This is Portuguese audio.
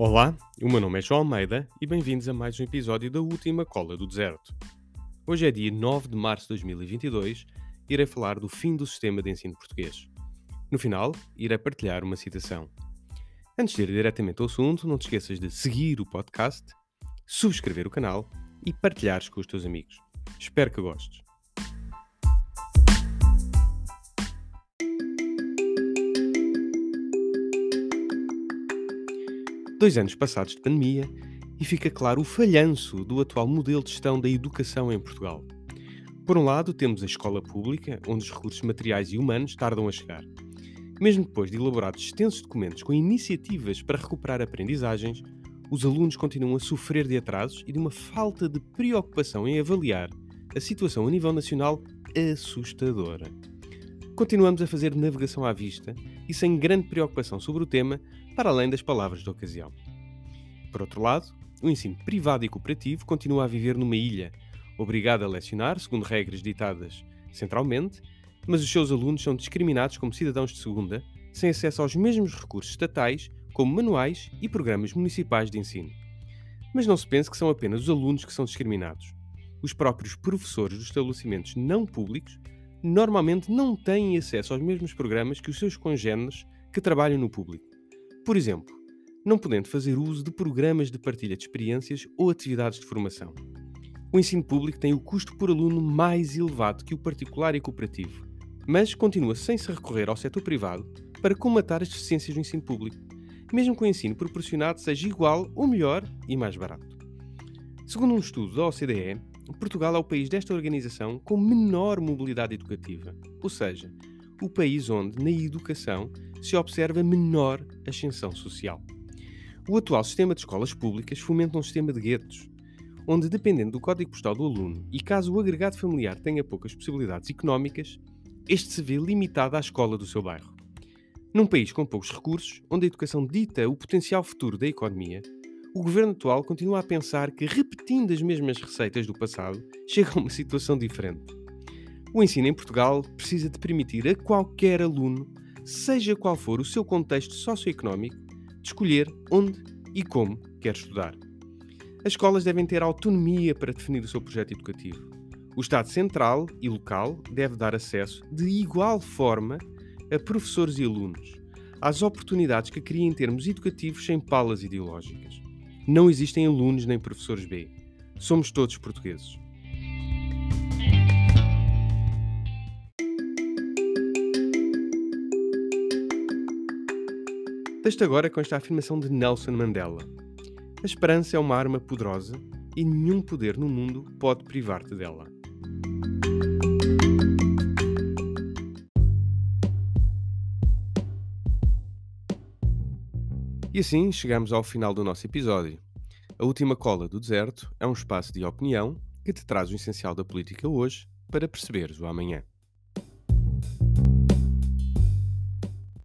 Olá, o meu nome é João Almeida e bem-vindos a mais um episódio da Última Cola do Deserto. Hoje é dia 9 de março de 2022 e irei falar do fim do sistema de ensino português. No final, irei partilhar uma citação. Antes de ir diretamente ao assunto, não te esqueças de seguir o podcast, subscrever o canal e partilhares com os teus amigos. Espero que gostes. Dois anos passados de pandemia e fica claro o falhanço do atual modelo de gestão da educação em Portugal. Por um lado, temos a escola pública, onde os recursos materiais e humanos tardam a chegar. Mesmo depois de elaborados extensos documentos com iniciativas para recuperar aprendizagens, os alunos continuam a sofrer de atrasos e de uma falta de preocupação em avaliar a situação a nível nacional assustadora. Continuamos a fazer navegação à vista e sem grande preocupação sobre o tema, para além das palavras da ocasião. Por outro lado, o ensino privado e cooperativo continua a viver numa ilha, obrigado a lecionar segundo regras ditadas centralmente, mas os seus alunos são discriminados como cidadãos de segunda, sem acesso aos mesmos recursos estatais, como manuais e programas municipais de ensino. Mas não se pense que são apenas os alunos que são discriminados. Os próprios professores dos estabelecimentos não públicos normalmente não têm acesso aos mesmos programas que os seus congêneres que trabalham no público. Por exemplo, não podendo fazer uso de programas de partilha de experiências ou atividades de formação. O ensino público tem o custo por aluno mais elevado que o particular e cooperativo, mas continua sem se recorrer ao setor privado para comatar as deficiências do ensino público, mesmo que o ensino proporcionado seja igual ou melhor e mais barato. Segundo um estudo da OCDE, Portugal é o país desta organização com menor mobilidade educativa, ou seja, o país onde, na educação, se observa menor ascensão social. O atual sistema de escolas públicas fomenta um sistema de guetos, onde, dependendo do código postal do aluno e caso o agregado familiar tenha poucas possibilidades económicas, este se vê limitado à escola do seu bairro. Num país com poucos recursos, onde a educação dita o potencial futuro da economia, o governo atual continua a pensar que, repetindo as mesmas receitas do passado, chega a uma situação diferente. O ensino em Portugal precisa de permitir a qualquer aluno, seja qual for o seu contexto socioeconómico, de escolher onde e como quer estudar. As escolas devem ter autonomia para definir o seu projeto educativo. O Estado central e local deve dar acesso, de igual forma, a professores e alunos, às oportunidades que cria em termos educativos sem palas ideológicas. Não existem alunos nem professores B. Somos todos portugueses. Deste agora com esta afirmação de Nelson Mandela. A esperança é uma arma poderosa e nenhum poder no mundo pode privar-te dela. E assim chegamos ao final do nosso episódio. A última cola do deserto é um espaço de opinião que te traz o essencial da política hoje para perceberes o amanhã.